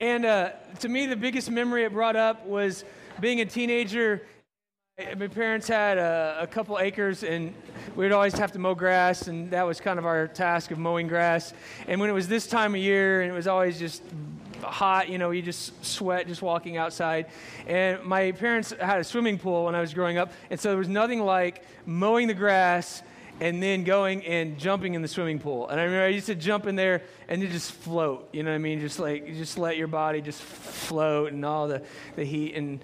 And uh, to me, the biggest memory it brought up was being a teenager. My parents had a, a, couple acres, and we'd always have to mow grass, and that was kind of our task of mowing grass. And when it was this time of year, and it was always just hot, you know, you just sweat just walking outside. And my parents had a swimming pool when I was growing up, and so there was nothing like mowing the grass and then going and jumping in the swimming pool. And I remember I used to jump in there and just float. You know what I mean? Just like just let your body just float and all the, the heat. And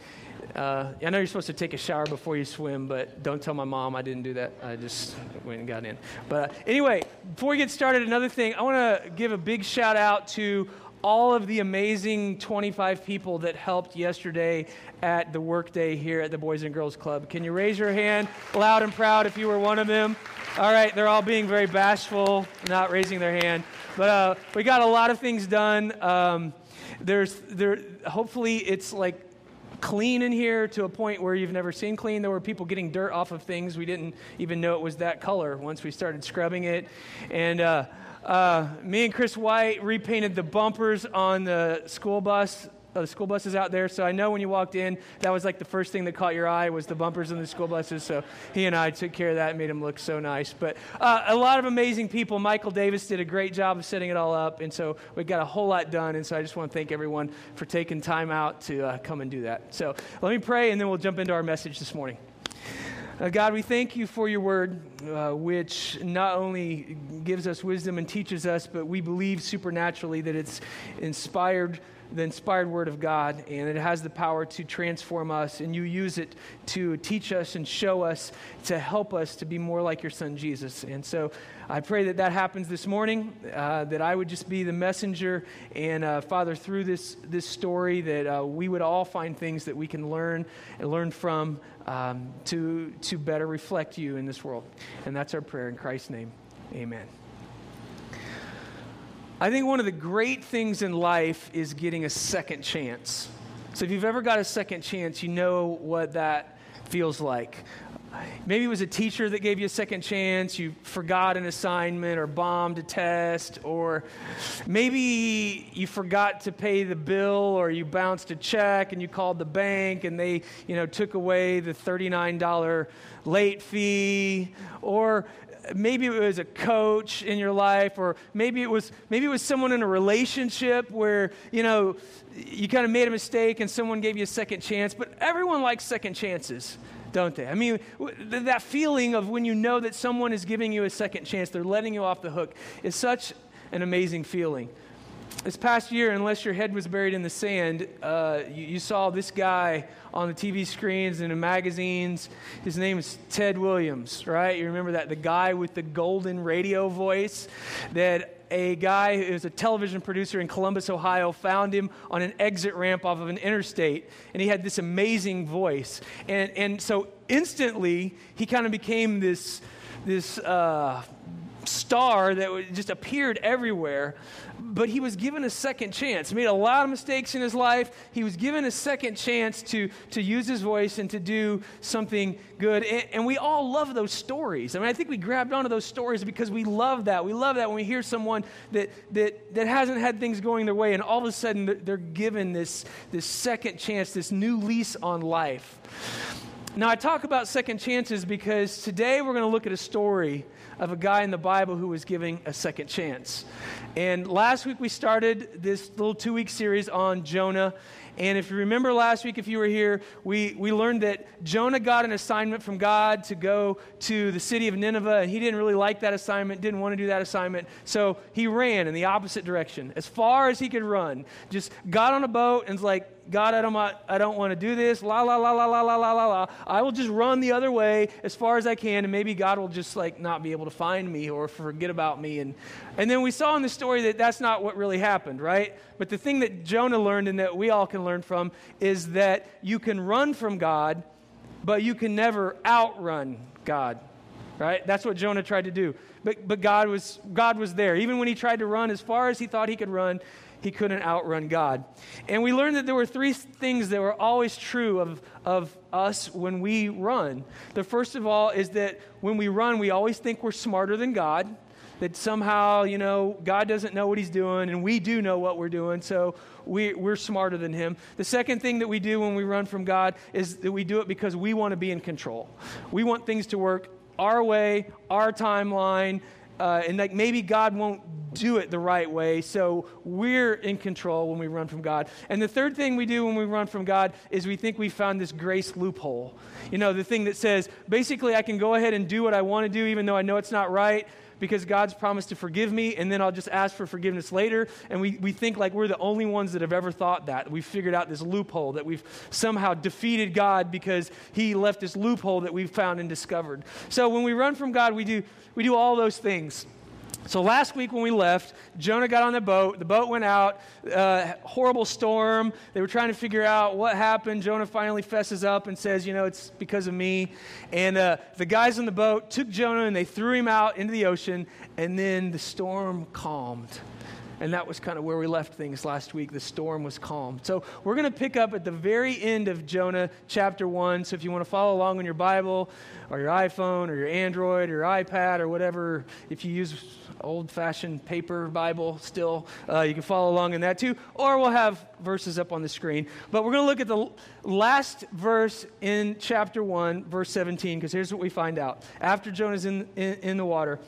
uh, I know you're supposed to take a shower before you swim, but don't tell my mom I didn't do that. I just went and got in. But uh, anyway, before we get started, another thing I want to give a big shout out to all of the amazing 25 people that helped yesterday at the workday here at the Boys and Girls Club. Can you raise your hand loud and proud if you were one of them? All right, they're all being very bashful, not raising their hand. But uh, we got a lot of things done. Um, there's there. Hopefully, it's like clean in here to a point where you've never seen clean. There were people getting dirt off of things we didn't even know it was that color once we started scrubbing it, and. Uh, uh, me and Chris White repainted the bumpers on the school bus uh, the school buses out there. So I know when you walked in, that was like the first thing that caught your eye was the bumpers in the school buses. So he and I took care of that and made them look so nice. But uh, a lot of amazing people. Michael Davis did a great job of setting it all up. And so we got a whole lot done. And so I just want to thank everyone for taking time out to uh, come and do that. So let me pray and then we'll jump into our message this morning. Uh, God, we thank you for your word, uh, which not only gives us wisdom and teaches us, but we believe supernaturally that it's inspired the inspired word of God, and it has the power to transform us, and you use it to teach us and show us, to help us to be more like your son Jesus. And so I pray that that happens this morning, uh, that I would just be the messenger, and uh, Father, through this, this story, that uh, we would all find things that we can learn and learn from um, to, to better reflect you in this world. And that's our prayer in Christ's name. Amen. I think one of the great things in life is getting a second chance. So if you've ever got a second chance, you know what that feels like. Maybe it was a teacher that gave you a second chance, you forgot an assignment or bombed a test, or maybe you forgot to pay the bill or you bounced a check and you called the bank and they, you know, took away the $39 late fee, or maybe it was a coach in your life or maybe it was maybe it was someone in a relationship where you know you kind of made a mistake and someone gave you a second chance but everyone likes second chances don't they? I mean that feeling of when you know that someone is giving you a second chance they're letting you off the hook is such an amazing feeling this past year, unless your head was buried in the sand, uh, you, you, saw this guy on the TV screens and in magazines. His name is Ted Williams, right? You remember that? The guy with the golden radio voice that a guy who was a television producer in Columbus, Ohio, found him on an exit ramp off of an interstate, and he had this amazing voice. And, and so instantly, he kind of became this, this uh, star that just appeared everywhere, but he was given a second chance. He made a lot of mistakes in his life. He was given a second chance to, to use his voice and to do something good. And, and we all love those stories. I mean, I think we grabbed onto those stories because we love that. We love that when we hear someone that, that, that hasn't had things going their way, and all of a sudden they're given this, this second chance, this new lease on life. Now, I talk about second chances because today we're going to look at a story of a guy in the Bible who was giving a second chance. And last week we started this little two week series on Jonah. And if you remember last week, if you were here, we, we learned that Jonah got an assignment from God to go to the city of Nineveh, and he didn't really like that assignment, didn't want to do that assignment. So he ran in the opposite direction, as far as he could run. Just got on a boat and was like, God, I don't, want, I don't want to do this. La, la, la, la, la, la, la, la, la. I will just run the other way as far as I can, and maybe God will just like not be able to find me or forget about me. And, and then we saw in the story that that's not what really happened, right? But the thing that Jonah learned and that we all can learn from is that you can run from God, but you can never outrun God, right? That's what Jonah tried to do. But, but God, was, God was there. Even when he tried to run as far as he thought he could run, he couldn't outrun God. And we learned that there were three things that were always true of, of us when we run. The first of all is that when we run, we always think we're smarter than God. That somehow, you know, God doesn't know what he's doing and we do know what we're doing, so we, we're smarter than him. The second thing that we do when we run from God is that we do it because we want to be in control. We want things to work our way, our timeline, uh, and like maybe God won't do it the right way, so we're in control when we run from God. And the third thing we do when we run from God is we think we found this grace loophole. You know, the thing that says basically I can go ahead and do what I want to do even though I know it's not right because God's promised to forgive me, and then I'll just ask for forgiveness later. And we, we think like we're the only ones that have ever thought that. We've figured out this loophole, that we've somehow defeated God because He left this loophole that we've found and discovered. So when we run from God, we do, we do all those things. So last week when we left, Jonah got on the boat. The boat went out. Uh, horrible storm. They were trying to figure out what happened. Jonah finally fesses up and says, "You know, it's because of me." And uh, the guys on the boat took Jonah and they threw him out into the ocean. And then the storm calmed. And that was kind of where we left things last week. The storm was calm. So we're going to pick up at the very end of Jonah chapter 1. So if you want to follow along on your Bible or your iPhone or your Android or your iPad or whatever, if you use old fashioned paper Bible still, uh, you can follow along in that too. Or we'll have verses up on the screen. But we're going to look at the last verse in chapter 1, verse 17, because here's what we find out. After Jonah's in, in, in the water,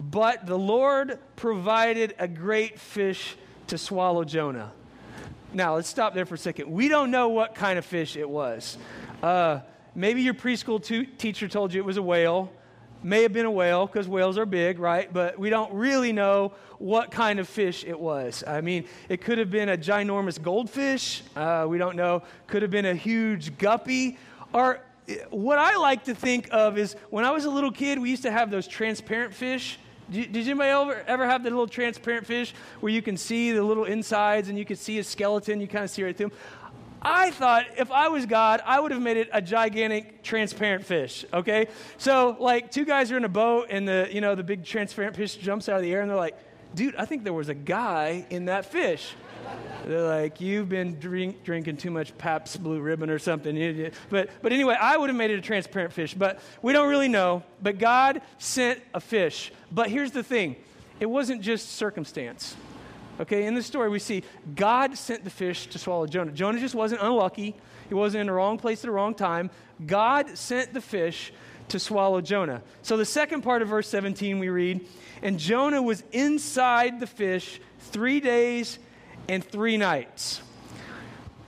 but the Lord provided a great fish to swallow Jonah. Now, let's stop there for a second. We don't know what kind of fish it was. Uh, maybe your preschool teacher told you it was a whale. May have been a whale because whales are big, right? But we don't really know what kind of fish it was. I mean, it could have been a ginormous goldfish. Uh, we don't know. Could have been a huge guppy. Or what I like to think of is when I was a little kid, we used to have those transparent fish did, anybody ever, ever have the little transparent fish where you can see the little insides and you can see a skeleton, you kind of see right through them? I thought if I was God, I would have made it a gigantic transparent fish. Okay, so like two guys are in a boat and the you know the big transparent fish jumps out of the air and they're like, dude, I think there was a guy in that fish. They're like, you've been drink, drinking too much Pabst Blue Ribbon or something. But, but anyway, I would have made it a transparent fish, but we don't really know. But God sent a fish. But here's the thing it wasn't just circumstance. Okay, in the story, we see God sent the fish to swallow Jonah. Jonah just wasn't unlucky, he wasn't in the wrong place at the wrong time. God sent the fish to swallow Jonah. So, the second part of verse 17, we read, And Jonah was inside the fish three days and three nights.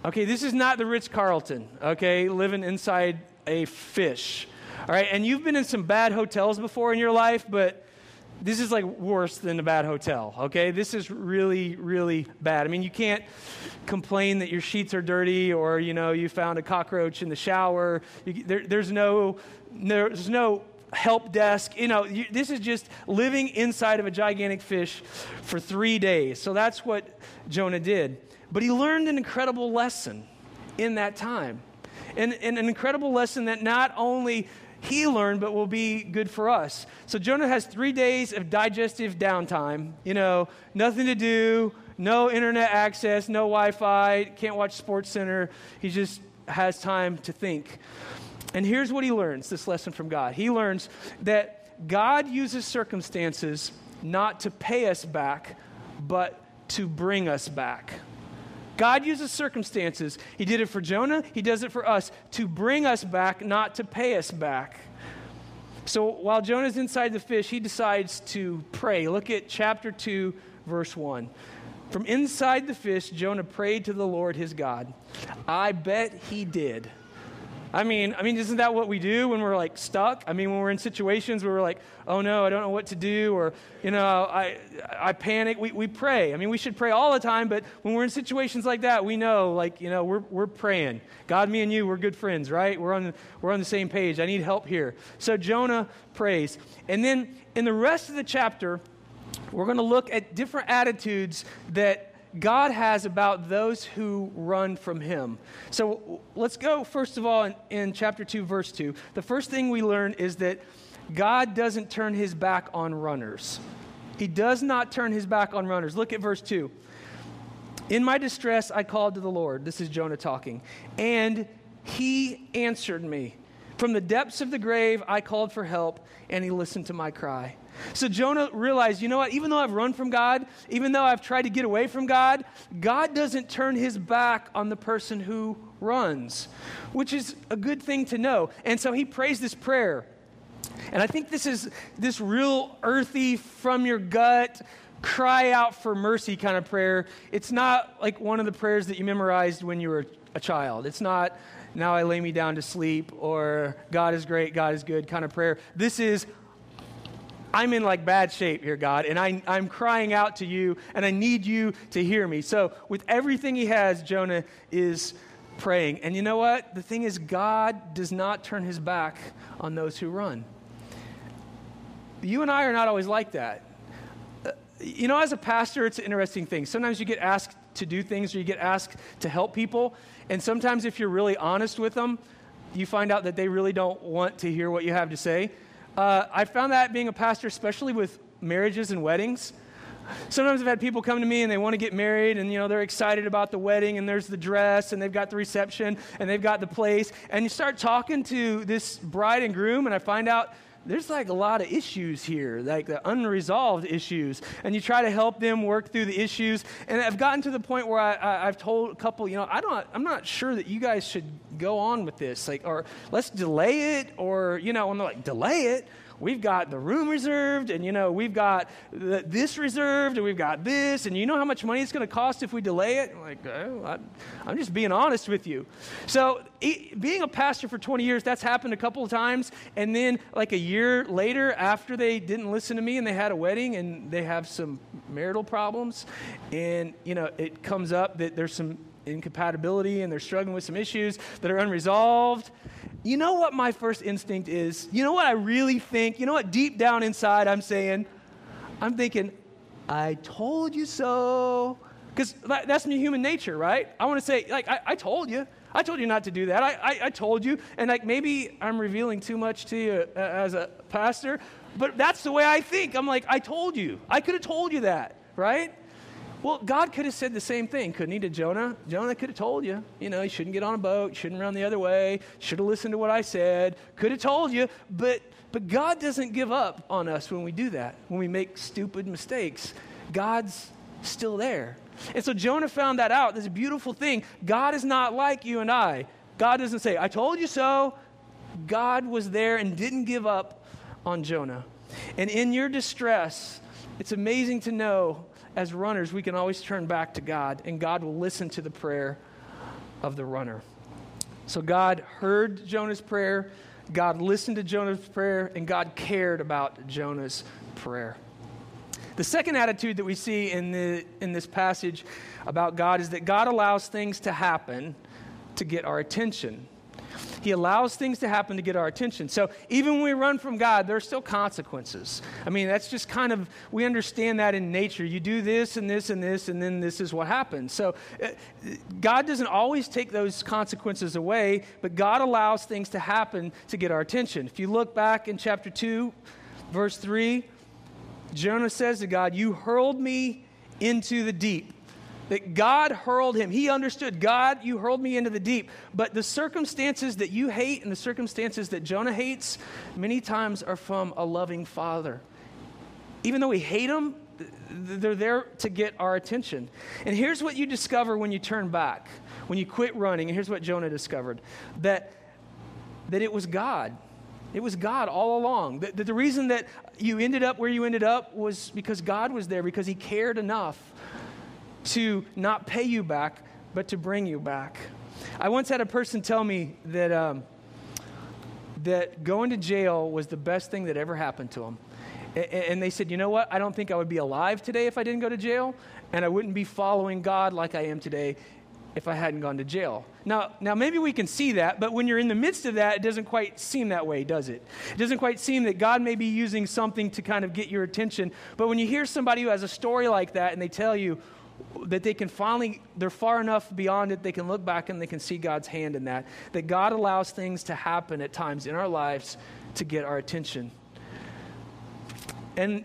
Okay, this is not the Ritz Carlton, okay, living inside a fish. All right, and you've been in some bad hotels before in your life, but this is like worse than a bad hotel, okay? This is really, really bad. I mean, you can't complain that your sheets are dirty or, you know, you found a cockroach in the shower. You, there, there's no, there's no help desk. You know, you, this is just living inside of a gigantic fish for three days. So that's what Jonah did. But he learned an incredible lesson in that time. And, and an incredible lesson that not only he learned, but will be good for us. So Jonah has three days of digestive downtime. You know, nothing to do, no internet access, no Wi Fi, can't watch Sports Center. He just has time to think. And here's what he learns this lesson from God. He learns that God uses circumstances not to pay us back, but to bring us back. God uses circumstances. He did it for Jonah, He does it for us to bring us back, not to pay us back. So while Jonah's inside the fish, he decides to pray. Look at chapter 2, verse 1. From inside the fish, Jonah prayed to the Lord his God. I bet he did. I mean, I mean, isn't that what we do when we're like stuck? I mean, when we're in situations where we're like, oh no, I don't know what to do, or you know, I I panic. We we pray. I mean, we should pray all the time, but when we're in situations like that, we know, like you know, we're we're praying. God, me and you, we're good friends, right? We're on we're on the same page. I need help here. So Jonah prays, and then in the rest of the chapter, we're going to look at different attitudes that God has about those who run from Him. So let's go, first of all, in, in, chapter 2, verse 2. The first thing we learn is that God doesn't turn His back on runners. He does not turn His back on runners. Look at verse 2. In my distress, I called to the Lord. This is Jonah talking. And He answered me. From the depths of the grave, I called for help, and He listened to my cry. So Jonah realized, you know what? Even though I've run from God, even though I've tried to get away from God, God doesn't turn his back on the person who runs, which is a good thing to know. And so he prays this prayer. And I think this is this real earthy, from your gut, cry out for mercy kind of prayer. It's not like one of the prayers that you memorized when you were a child. It's not, now I lay me down to sleep, or God is great, God is good kind of prayer. This is, I'm in like bad shape here, God, and I, I'm crying out to you, and I need you to hear me. So, with everything he has, Jonah is praying. And you know what? The thing is, God does not turn his back on those who run. You and I are not always like that. Uh, you know, as a pastor, it's an interesting thing. Sometimes you get asked to do things or you get asked to help people, and sometimes if you're really honest with them, you find out that they really don't want to hear what you have to say. Uh, I found that being a pastor, especially with marriages and weddings. Sometimes I've had people come to me and they want to get married and you know they're excited about the wedding and there's the dress and they've got the reception and they've got the place and you start talking to this bride and groom and I find out there's like a lot of issues here, like the unresolved issues. And you try to help them work through the issues. And I've gotten to the point where I, have told a couple, you know, I don't, I'm not sure that you guys should go on with this. Like, or let's delay it, or, you know, I'm like, delay it? We've got the room reserved, and you know, we've got this reserved, and we've got this, and you know how much money it's going to cost if we delay it? I'm like, oh, I, am just being honest with you. So, being a pastor for 20 years, that's happened a couple of times, and then like a year later, after they didn't listen to me and they had a wedding and they have some marital problems, and you know, it comes up that there's some incompatibility and they're struggling with some issues that are unresolved you know what my first instinct is? You know what I really think? You know what deep down inside I'm saying? I'm thinking, I told you so. Because that's my human nature, right? I want to say, like, I, I, told you. I told you not to do that. I, I, I, told you. And, like, maybe I'm revealing too much to you uh, as a pastor, but that's the way I think. I'm like, I told you. I could have told you that, right? Well, God could have said the same thing, couldn't he, to Jonah? Jonah could have told you, you know, you shouldn't get on a boat, shouldn't run the other way, should have listened to what I said, could have told you, but, but God doesn't give up on us when we do that, when we make stupid mistakes. God's still there. And so Jonah found that out. This beautiful thing. God is not like you and I. God doesn't say, I told you so. God was there and didn't give up on Jonah. And in your distress, it's amazing to know as runners, we can always turn back to God, and God will listen to the prayer of the runner. So God heard Jonah's prayer, God listened to Jonah's prayer, and God cared about Jonah's prayer. The second attitude that we see in, the, in this passage about God is that God allows things to happen to get our attention. He allows things to happen to get our attention. So even when we run from God, there are still consequences. I mean, that's just kind of, we understand that in nature. You do this and this and this, and then this is what happens. So uh, God doesn't always take those consequences away, but God allows things to happen to get our attention. If you look back in chapter 2, verse 3, Jonah says to God, You hurled me into the deep that God hurled him. He understood, God, you hurled me into the deep. But the circumstances that you hate and the circumstances that Jonah hates many times are from a loving father. Even though we hate them, they're there to get our attention. And here's what you discover when you turn back, when you quit running. And here's what Jonah discovered that, that it was God. It was God all along. The, the, reason that you ended up where you ended up was because God was there, because He cared enough to not pay you back, but to bring you back. I once had a person tell me that, um, that going to jail was the best thing that ever happened to them. And they said, you know what? I don't think I would be alive today if I didn't go to jail, and I wouldn't be following God like I am today if I hadn't gone to jail. Now, now maybe we can see that, but when you're in the midst of that, it doesn't quite seem that way, does it? It doesn't quite seem that God may be using something to kind of get your attention. But when you hear somebody who has a story like that and they tell you, that they can finally, they're far enough beyond it, they can look back and they can see God's hand in that. That God allows things to happen at times in our lives to get our attention. And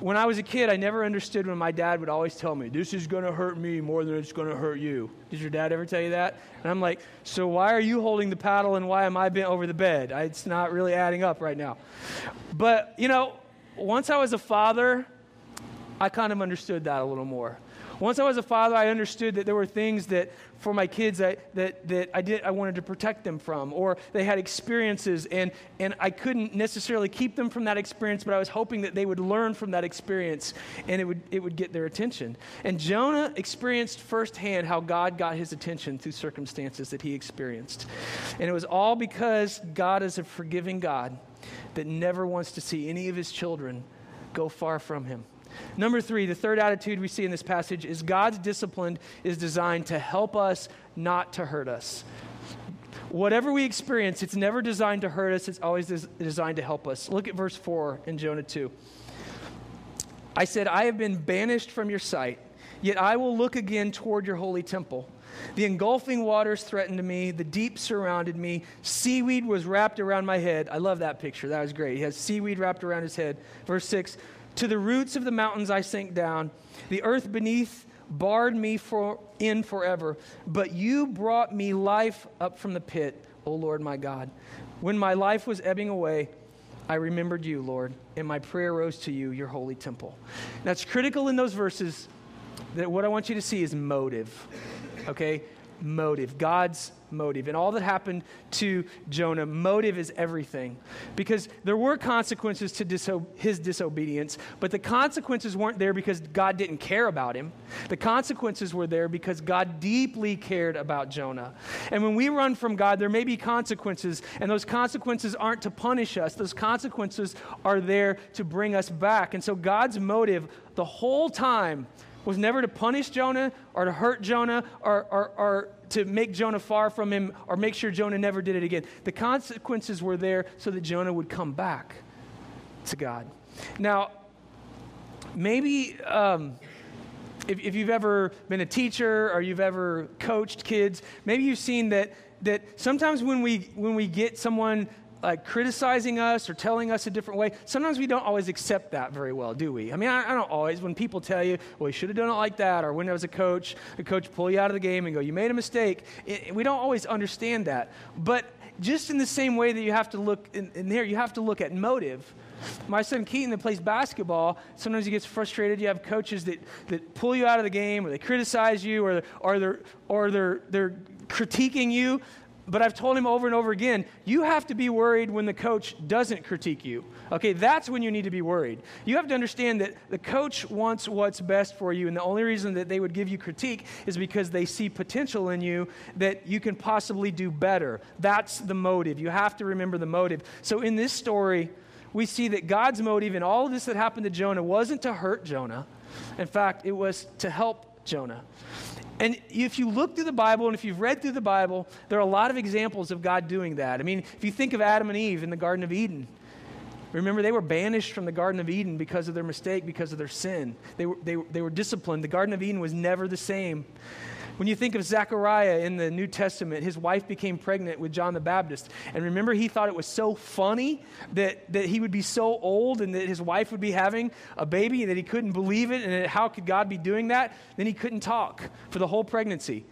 when I was a kid, I never understood when my dad would always tell me, This is going to hurt me more than it's going to hurt you. Did your dad ever tell you that? And I'm like, So why are you holding the paddle and why am I bent over the bed? It's not really adding up right now. But, you know, once I was a father, I kind of understood that a little more. Once I was a father, I understood that there were things that for my kids I, that, that I, did, I wanted to protect them from, or they had experiences, and, and I couldn't necessarily keep them from that experience, but I was hoping that they would learn from that experience and it would, it would get their attention. And Jonah experienced firsthand how God got his attention through circumstances that he experienced. And it was all because God is a forgiving God that never wants to see any of his children go far from him. Number three, the third attitude we see in this passage is God's discipline is designed to help us, not to hurt us. Whatever we experience, it's never designed to hurt us, it's always des- designed to help us. Look at verse 4 in Jonah 2. I said, I have been banished from your sight, yet I will look again toward your holy temple. The engulfing waters threatened me, the deep surrounded me, seaweed was wrapped around my head. I love that picture. That was great. He has seaweed wrapped around his head. Verse 6 To the roots of the mountains I sank down, the earth beneath barred me for, in forever. But you brought me life up from the pit, O Lord my God. When my life was ebbing away, I remembered you, Lord, and my prayer rose to you, your holy temple. That's critical in those verses that what I want you to see is motive okay? Motive, God's motive. And all that happened to Jonah, motive is everything. Because there were consequences to diso- his disobedience, but the consequences weren't there because God didn't care about him. The consequences were there because God deeply cared about Jonah. And when we run from God, there may be consequences, and those consequences aren't to punish us, those consequences are there to bring us back. And so God's motive the whole time was never to punish Jonah or to hurt Jonah or, or, or, to make Jonah far from him or make sure Jonah never did it again. The consequences were there so that Jonah would come back to God. Now, maybe um, if, if you've ever been a teacher or you've ever coached kids, maybe you've seen that, that sometimes when we, when we get someone like criticizing us or telling us a different way, sometimes we don't always accept that very well, do we? I mean, I, I don't always. When people tell you, well, you should have done it like that, or when I was a coach, a coach pull you out of the game and go, you made a mistake, it, we don't always understand that. But just in the same way that you have to look in, in there, you have to look at motive. My son Keaton that plays basketball, sometimes he gets frustrated. You have coaches that, that pull you out of the game or they criticize you or, or, they're, or they're, they're critiquing you but I've told him over and over again, you have to be worried when the coach doesn't critique you. Okay, that's when you need to be worried. You have to understand that the coach wants what's best for you, and the only reason that they would give you critique is because they see potential in you that you can possibly do better. That's the motive. You have to remember the motive. So in this story, we see that God's motive in all of this that happened to Jonah wasn't to hurt Jonah. In fact, it was to help Jonah. And if you look through the Bible and if you've read through the Bible, there are a lot of examples of God doing that. I mean, if you think of Adam and Eve in the Garden of Eden, remember they were banished from the Garden of Eden because of their mistake, because of their sin. They were, they, they were disciplined. The Garden of Eden was never the same. When you think of Zechariah in the New Testament, his wife became pregnant with John the Baptist. And remember, he thought it was so funny that, that he would be so old and that his wife would be having a baby and that he couldn't believe it. And how could God be doing that? Then he couldn't talk for the whole pregnancy.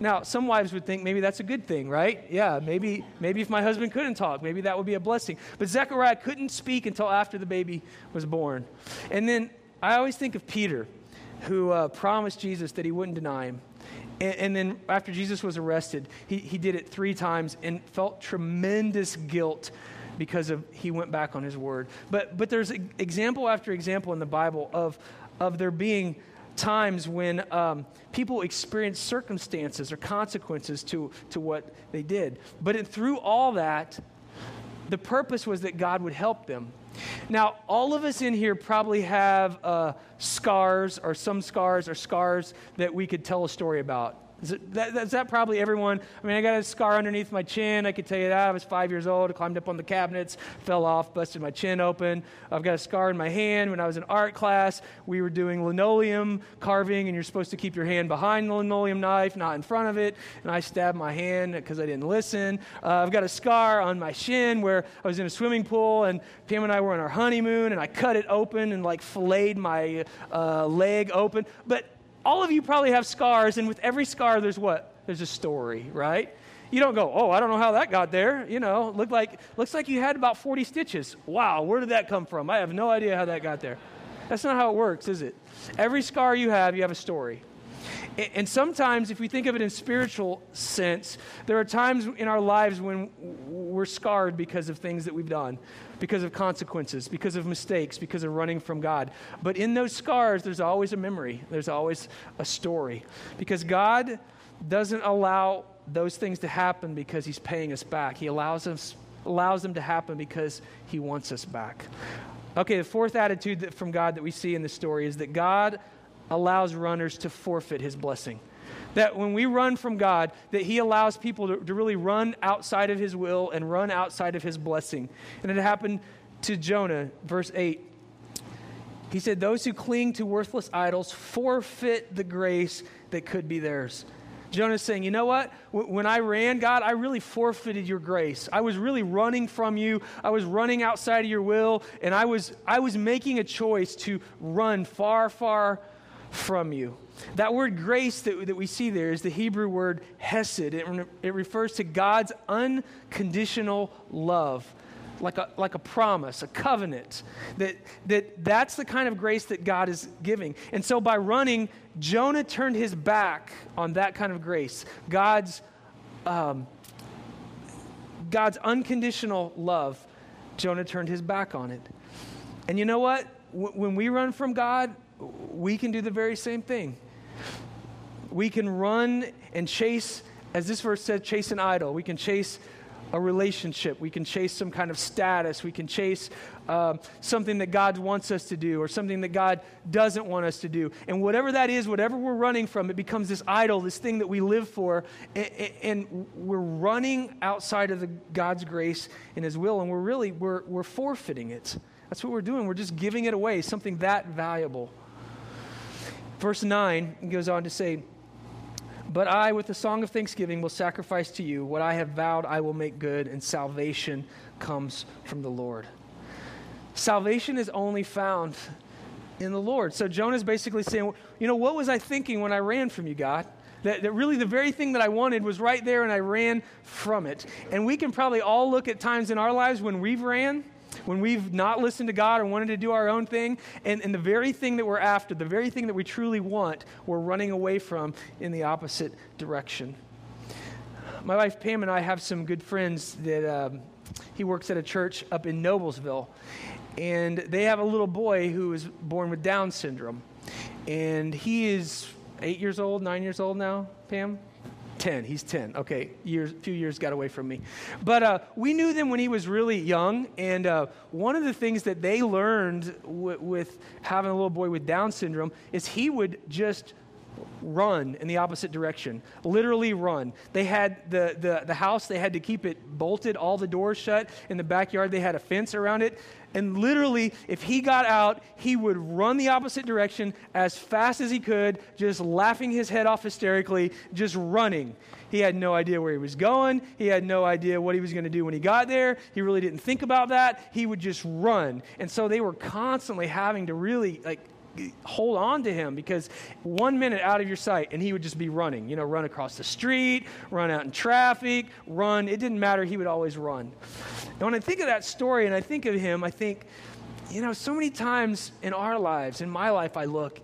Now, some wives would think maybe that's a good thing, right? Yeah, maybe, maybe if my husband couldn't talk, maybe that would be a blessing. But Zechariah couldn't speak until after the baby was born. And then I always think of Peter, who uh, promised Jesus that he wouldn't deny him. And, and, then after Jesus was arrested, he, he did it three times and felt tremendous guilt because of he went back on his word. But, but there's example after example in the Bible of, of there being times when um, people experience circumstances or consequences to, to what they did. But through all that, the purpose was that God would help them. Now, all of us in here probably have uh, scars, or some scars, or scars that we could tell a story about. Is, it, that, is that probably everyone? I mean, I got a scar underneath my chin. I could tell you that. I was five years old. I climbed up on the cabinets, fell off, busted my chin open. I've got a scar in my hand. When I was in art class, we were doing linoleum carving, and you're supposed to keep your hand behind the linoleum knife, not in front of it. And I stabbed my hand because I didn't listen. Uh, I've got a scar on my shin where I was in a swimming pool, and Pam and I were on our honeymoon, and I cut it open and like filleted my uh, leg open. But all of you probably have scars, and with every scar, there's what? There's a story, right? you don't go, oh, I don't know how that got there. You know, look like, looks like you had about 40 stitches. Wow, where did that come from? I have no idea how that got there. That's not how it works, is it? Every scar you have, you have a story. And sometimes, if we think of it in spiritual sense, there are times in our lives when we're scarred because of things that we've done, because of consequences, because of mistakes, because of running from God. But in those scars, there's always a memory, there's always a story. Because God doesn't allow those things to happen because He's paying us back. He allows, us, allows them to happen because He wants us back. Okay, the fourth attitude that, from God that we see in the story is that God allows runners to forfeit his blessing. That when we run from God, that he allows people to, to really run outside of his will and run outside of his blessing. And it happened to Jonah, verse 8. He said, Those who cling to worthless idols forfeit the grace that could be theirs. Jonah's saying, You know what? When I ran, God, I really forfeited your grace. I was really running from you. I was running outside of your will, and I was, I was making a choice to run far, far from you. That word grace that, that we see there is the Hebrew word hesed. It, it refers to God's unconditional love, like a, like a promise, a covenant. That, that that's the kind of grace that God is giving. And so by running, Jonah turned his back on that kind of grace. God's, um, God's unconditional love, Jonah turned his back on it. And you know what? when we run from God, we can do the very same thing. We can run and chase, as this verse said, chase an idol. We can chase a relationship. We can chase some kind of status. We can chase uh, something that God wants us to do or something that God doesn't want us to do. And whatever that is, whatever we're running from, it becomes this idol, this thing that we live for. And, and we're running outside of the, God's grace and His will, and we're really, we're, we're forfeiting it. That's what we're doing. We're just giving it away, something that valuable. Verse 9 goes on to say, But I, with the song of thanksgiving, will sacrifice to you. What I have vowed, I will make good, and salvation comes from the Lord. Salvation is only found in the Lord. So Jonah's basically saying, You know, what was I thinking when I ran from you, God? That, that, really the very thing that I wanted was right there and I ran from it. And we can probably all look at times in our lives when we've ran when we've not listened to God and wanted to do our own thing, and, and the very thing that we're after, the very thing that we truly want, we're running away from in the opposite direction. My wife Pam and I have some good friends that um, he works at a church up in Noblesville, and they have a little boy who was born with Down syndrome, and he is eight years old, nine years old now, Pam? 10. He's 10. Okay, years, few years got away from me. But uh, we knew them when he was really young. And uh, one of the things that they learned w- with having a little boy with Down syndrome is he would just run in the opposite direction literally run they had the, the, the house they had to keep it bolted all the doors shut in the backyard they had a fence around it and literally, if he got out, he would run the opposite direction as fast as he could, just laughing his head off hysterically, just running. He had no idea where he was going. He had no idea what he was going to do when he got there. He really didn't think about that. He would just run. And so they were constantly having to really, like, hold on to him because one minute out of your sight and he would just be running you know run across the street run out in traffic run. It didn't matter. He would always run. And when i think of that story and i think of him i think you know so many times in our lives in my life i look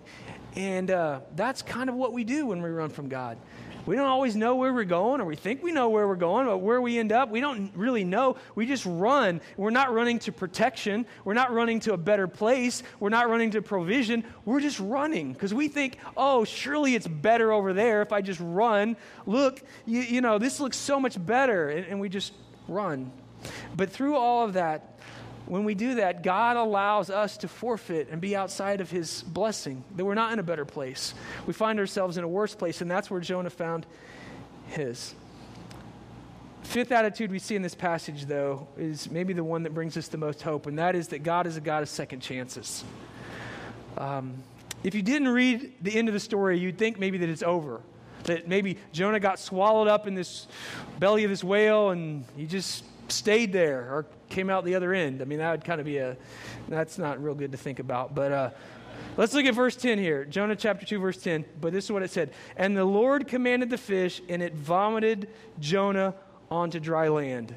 and uh, that's kind of what we do when we run from god we don't always know where we're going, or we think we know where we're going, but where we end up, we don't really know. We just run. We're not running to protection. We're not running to a better place. We're not running to provision. We're just running because we think, oh, surely it's better over there if I just run. Look, you, you know, this looks so much better. And, and we just run. But through all of that, when we do that, God allows us to forfeit and be outside of his blessing, that we're not in a better place. We find ourselves in a worse place, and that's where Jonah found his. Fifth attitude we see in this passage, though, is maybe the one that brings us the most hope, and that is that God is a God of second chances. Um, if you didn't read the end of the story, you'd think maybe that it's over. That maybe Jonah got swallowed up in this belly of this whale and he just stayed there or came out the other end. I mean, that would kind of be a, that's not real good to think about. But, uh, Let's look at verse 10 here. Jonah chapter 2, verse 10. But this is what it said And the Lord commanded the fish, and it vomited Jonah onto dry land.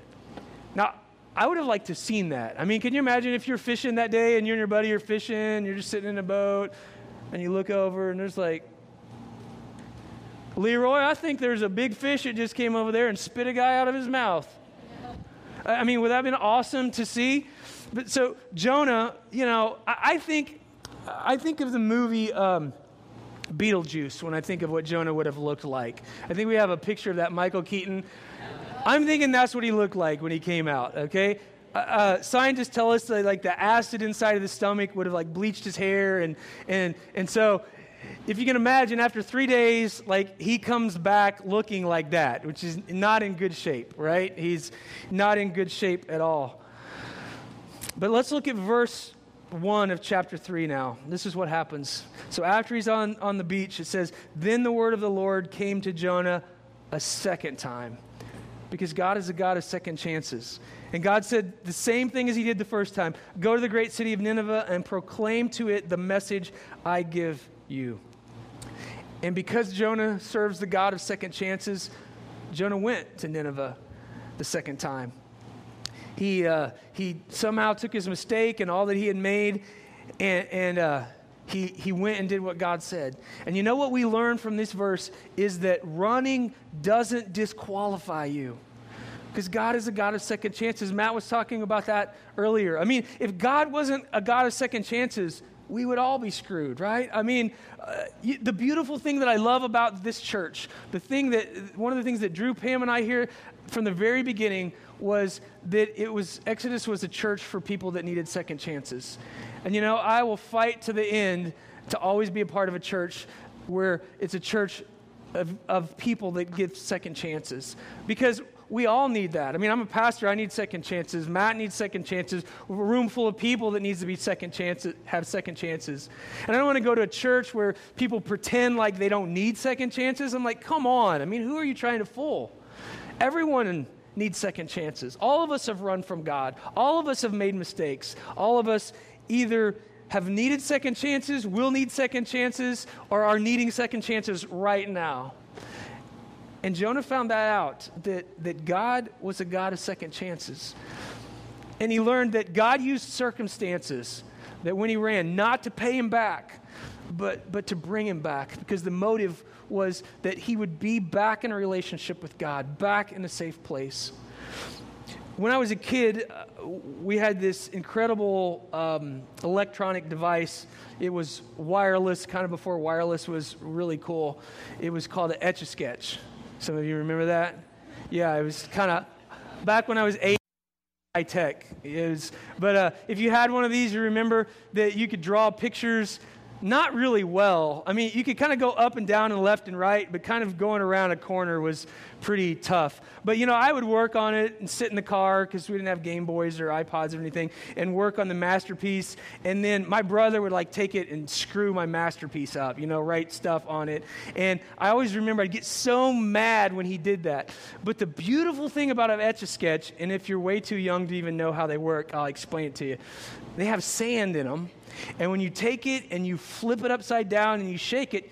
Now, I would have liked to have seen that. I mean, can you imagine if you're fishing that day and you and your buddy are fishing, you're just sitting in a boat, and you look over and there's like, Leroy, I think there's a big fish that just came over there and spit a guy out of his mouth. I mean, would that have been awesome to see? But so Jonah, you know, I, I think I think of the movie um, Beetlejuice when I think of what Jonah would have looked like. I think we have a picture of that Michael Keaton. I'm thinking that's what he looked like when he came out. Okay, uh, uh, scientists tell us that like the acid inside of the stomach would have like bleached his hair, and and and so if you can imagine, after three days, like he comes back looking like that, which is not in good shape, right? He's not in good shape at all. But let's look at verse 1 of chapter 3 now. This is what happens. So after he's on, on the beach, it says, Then the word of the Lord came to Jonah a second time. Because God is a God of second chances. And God said the same thing as he did the first time Go to the great city of Nineveh and proclaim to it the message I give you. And because Jonah serves the God of second chances, Jonah went to Nineveh the second time. He, uh, he somehow took his mistake and all that he had made, and, and uh, he, he went and did what God said. And you know what we learn from this verse is that running doesn't disqualify you. Because God is a God of second chances. Matt was talking about that earlier. I mean, if God wasn't a God of second chances, we would all be screwed, right? I mean, uh, you, the beautiful thing that I love about this church, the thing that, one of the things that drew Pam and I here from the very beginning was that it was Exodus was a church for people that needed second chances. And you know, I will fight to the end to always be a part of a church where it's a church of, of people that give second chances. Because we all need that. I mean, I'm a pastor, I need second chances. Matt needs second chances. a room full of people that needs to be second chances, have second chances. And I don't want to go to a church where people pretend like they don't need second chances. I'm like, come on. I mean, who are you trying to fool? Everyone needs second chances. All of us have run from God. All of us have made mistakes. All of us either have needed second chances, will need second chances, or are needing second chances right now. And Jonah found that out that, that God was a God of second chances. And he learned that God used circumstances that when he ran, not to pay him back, but, but to bring him back, because the motive was that he would be back in a relationship with God, back in a safe place. When I was a kid, uh, we had this incredible um, electronic device. It was wireless, kind of before wireless was really cool. It was called an Etch a Sketch. Some of you remember that? Yeah, it was kind of back when I was eight high tech. Is but uh, if you had one of these, you remember that you could draw pictures not really well. I mean, you could kind of go up and down and left and right, but kind of going around a corner was pretty tough. But, you know, I would work on it and sit in the car because we didn't have Game Boys or iPods or anything and work on the masterpiece. And then my brother would like take it and screw my masterpiece up, you know, write stuff on it. And I always remember I'd get so mad when he did that. But the beautiful thing about an Etch a Sketch, and if you're way too young to even know how they work, I'll explain it to you. They have sand in them and when you take it and you flip it upside down and you shake it,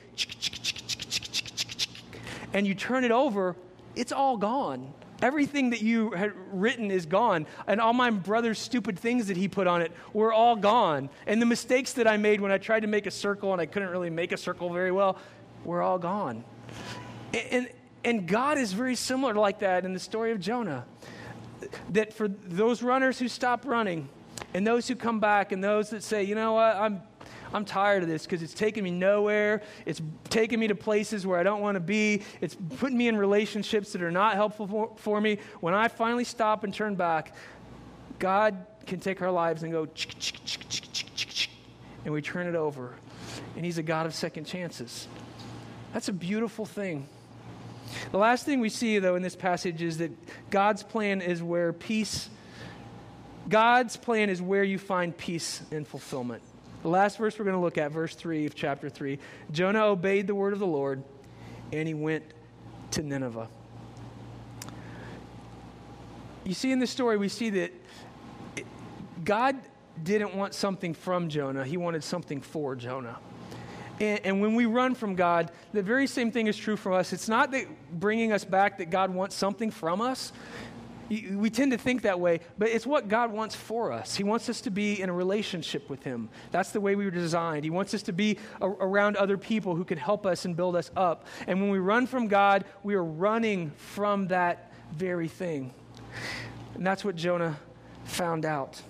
and you turn it over, it's all gone. Everything that you had written is gone. And all my brother's stupid things that he put on it were all gone. And the mistakes that I made when I tried to make a circle and I couldn't really make a circle very well were all gone. And, and God is very similar like that in the story of Jonah. That for those runners who stop running, and those who come back and those that say, you know what, I'm, I'm tired of this because it's taking me nowhere. It's taking me to places where I don't want to be. It's putting me in relationships that are not helpful for, for me. When I finally stop and turn back, God can take our lives and go, and we turn it over. And He's a God of second chances. That's a beautiful thing. The last thing we see, though, in this passage is that God's plan is where peace God's plan is where you find peace and fulfillment. The last verse we're going to look at, verse 3 of chapter 3. Jonah obeyed the word of the Lord, and he went to Nineveh. You see, in this story, we see that God didn't want something from Jonah, he wanted something for Jonah. And, and, when we run from God, the very same thing is true for us. It's not that bringing us back that God wants something from us. We tend to think that way, but it's what God wants for us. He wants us to be in a relationship with Him. That's the way we were designed. He wants us to be a- around other people who can help us and build us up. And when we run from God, we are running from that very thing. And that's what Jonah found out.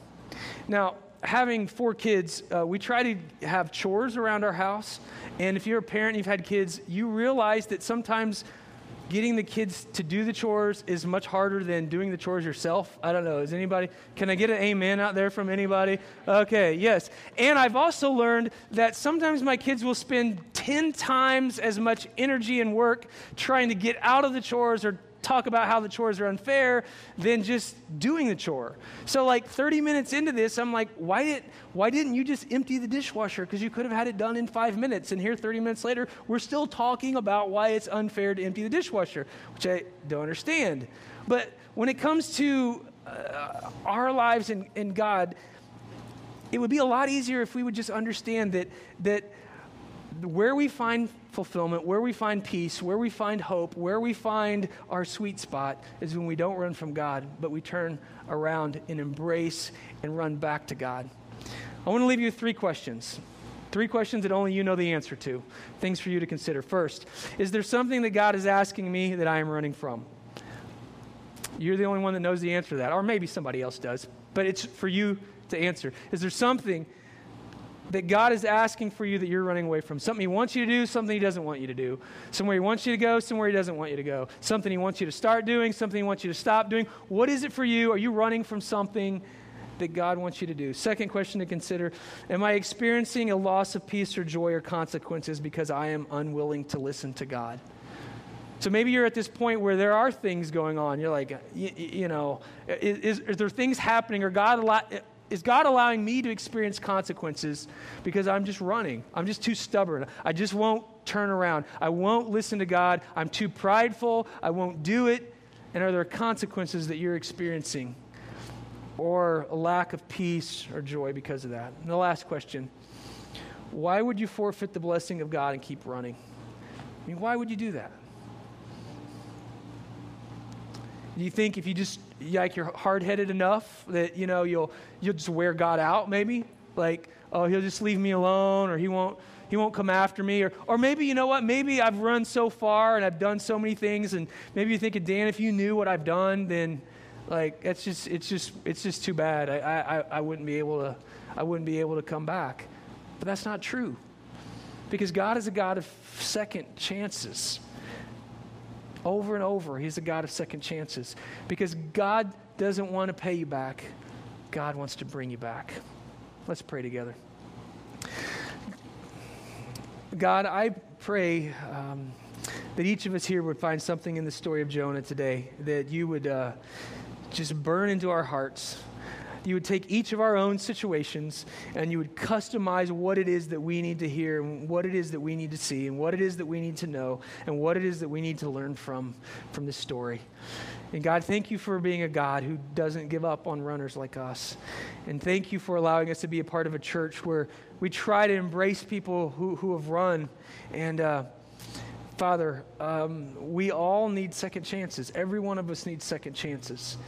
Now, having four kids, uh, we try to have chores around our house. And if you're a parent and you've had kids, you realize that sometimes getting the kids to do the chores is much harder than doing the chores yourself. I don't know. Is anybody, can I get an amen out there from anybody? Okay, yes. And I've also learned that sometimes my kids will spend 10 times as much energy and work trying to get out of the chores or talk about how the chores are unfair than just doing the chore. So like 30 minutes into this, I'm like, why did why didn't you just empty the dishwasher? Because you could have had it done in five minutes. And here 30 minutes later, we're still talking about why it's unfair to empty the dishwasher, which I don't understand. But when it comes to uh, our lives in God, it would be a lot easier if we would just understand that that where we find fulfillment, where we find peace, where we find hope, where we find our sweet spot is when we don't run from God, but we turn around and embrace and run back to God. I want to leave you with three questions. Three questions that only you know the answer to. Things for you to consider. First, is there something that God is asking me that I am running from? You're the only one that knows the answer to that, or maybe somebody else does, but it's for you to answer. Is there something that God is asking for you that you're running away from. Something He wants you to do, something He doesn't want you to do. Somewhere He wants you to go, somewhere He doesn't want you to go. Something He wants you to start doing, something He wants you to stop doing. What is it for you? Are you running from something that God wants you to do? Second question to consider Am I experiencing a loss of peace or joy or consequences because I am unwilling to listen to God? So maybe you're at this point where there are things going on. You're like, you, you know, is, is, there things happening or God? Is God allowing me to experience consequences because I'm just running? I'm just too stubborn. I just won't turn around. I won't listen to God. I'm too prideful. I won't do it. And are there consequences that you're experiencing? Or a lack of peace or joy because of that? And the last question why would you forfeit the blessing of God and keep running? I mean, why would you do that? Do you think if you just like you're hard-headed enough that you know you'll you'll just wear God out maybe. Like oh he'll just leave me alone or he won't he won't come after me or or maybe you know what maybe I've run so far and I've done so many things and maybe you're thinking Dan if you knew what I've done then like it's just it's just it's just too bad. I I I wouldn't be able to I wouldn't be able to come back. But that's not true because God is a God of second chances over and over, He's a God of second chances because God doesn't want to pay you back. God wants to bring you back. Let's pray together. God, I pray um, that each of us here would find something in the story of Jonah today that you would uh, just burn into our hearts you would take each of our own situations and you would customize what it is that we need to hear and what it is that we need to see and what it is that we need to know and what it is that we need to learn from from this story. And God, thank you for being a God who doesn't give up on runners like us. And thank you for allowing us to be a part of a church where we try to embrace people who, who have run. And uh, Father, um, we all need second chances. Every one of us needs second chances.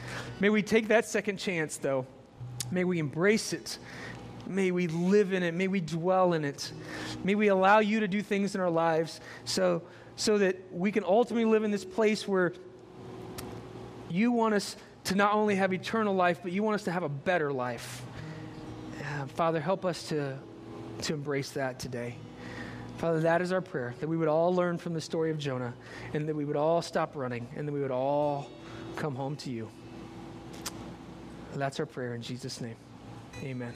May we take that second chance, though May we embrace it. May we live in it. May we dwell in it. May we allow you to do things in our lives so, so that we can ultimately live in this place where you want us to not only have eternal life, but you want us to have a better life. Uh, Father, help us to, to embrace that today. Father, that is our prayer that we would all learn from the story of Jonah and that we would all stop running and that we would all come home to you. That's our prayer in Jesus' name. Amen.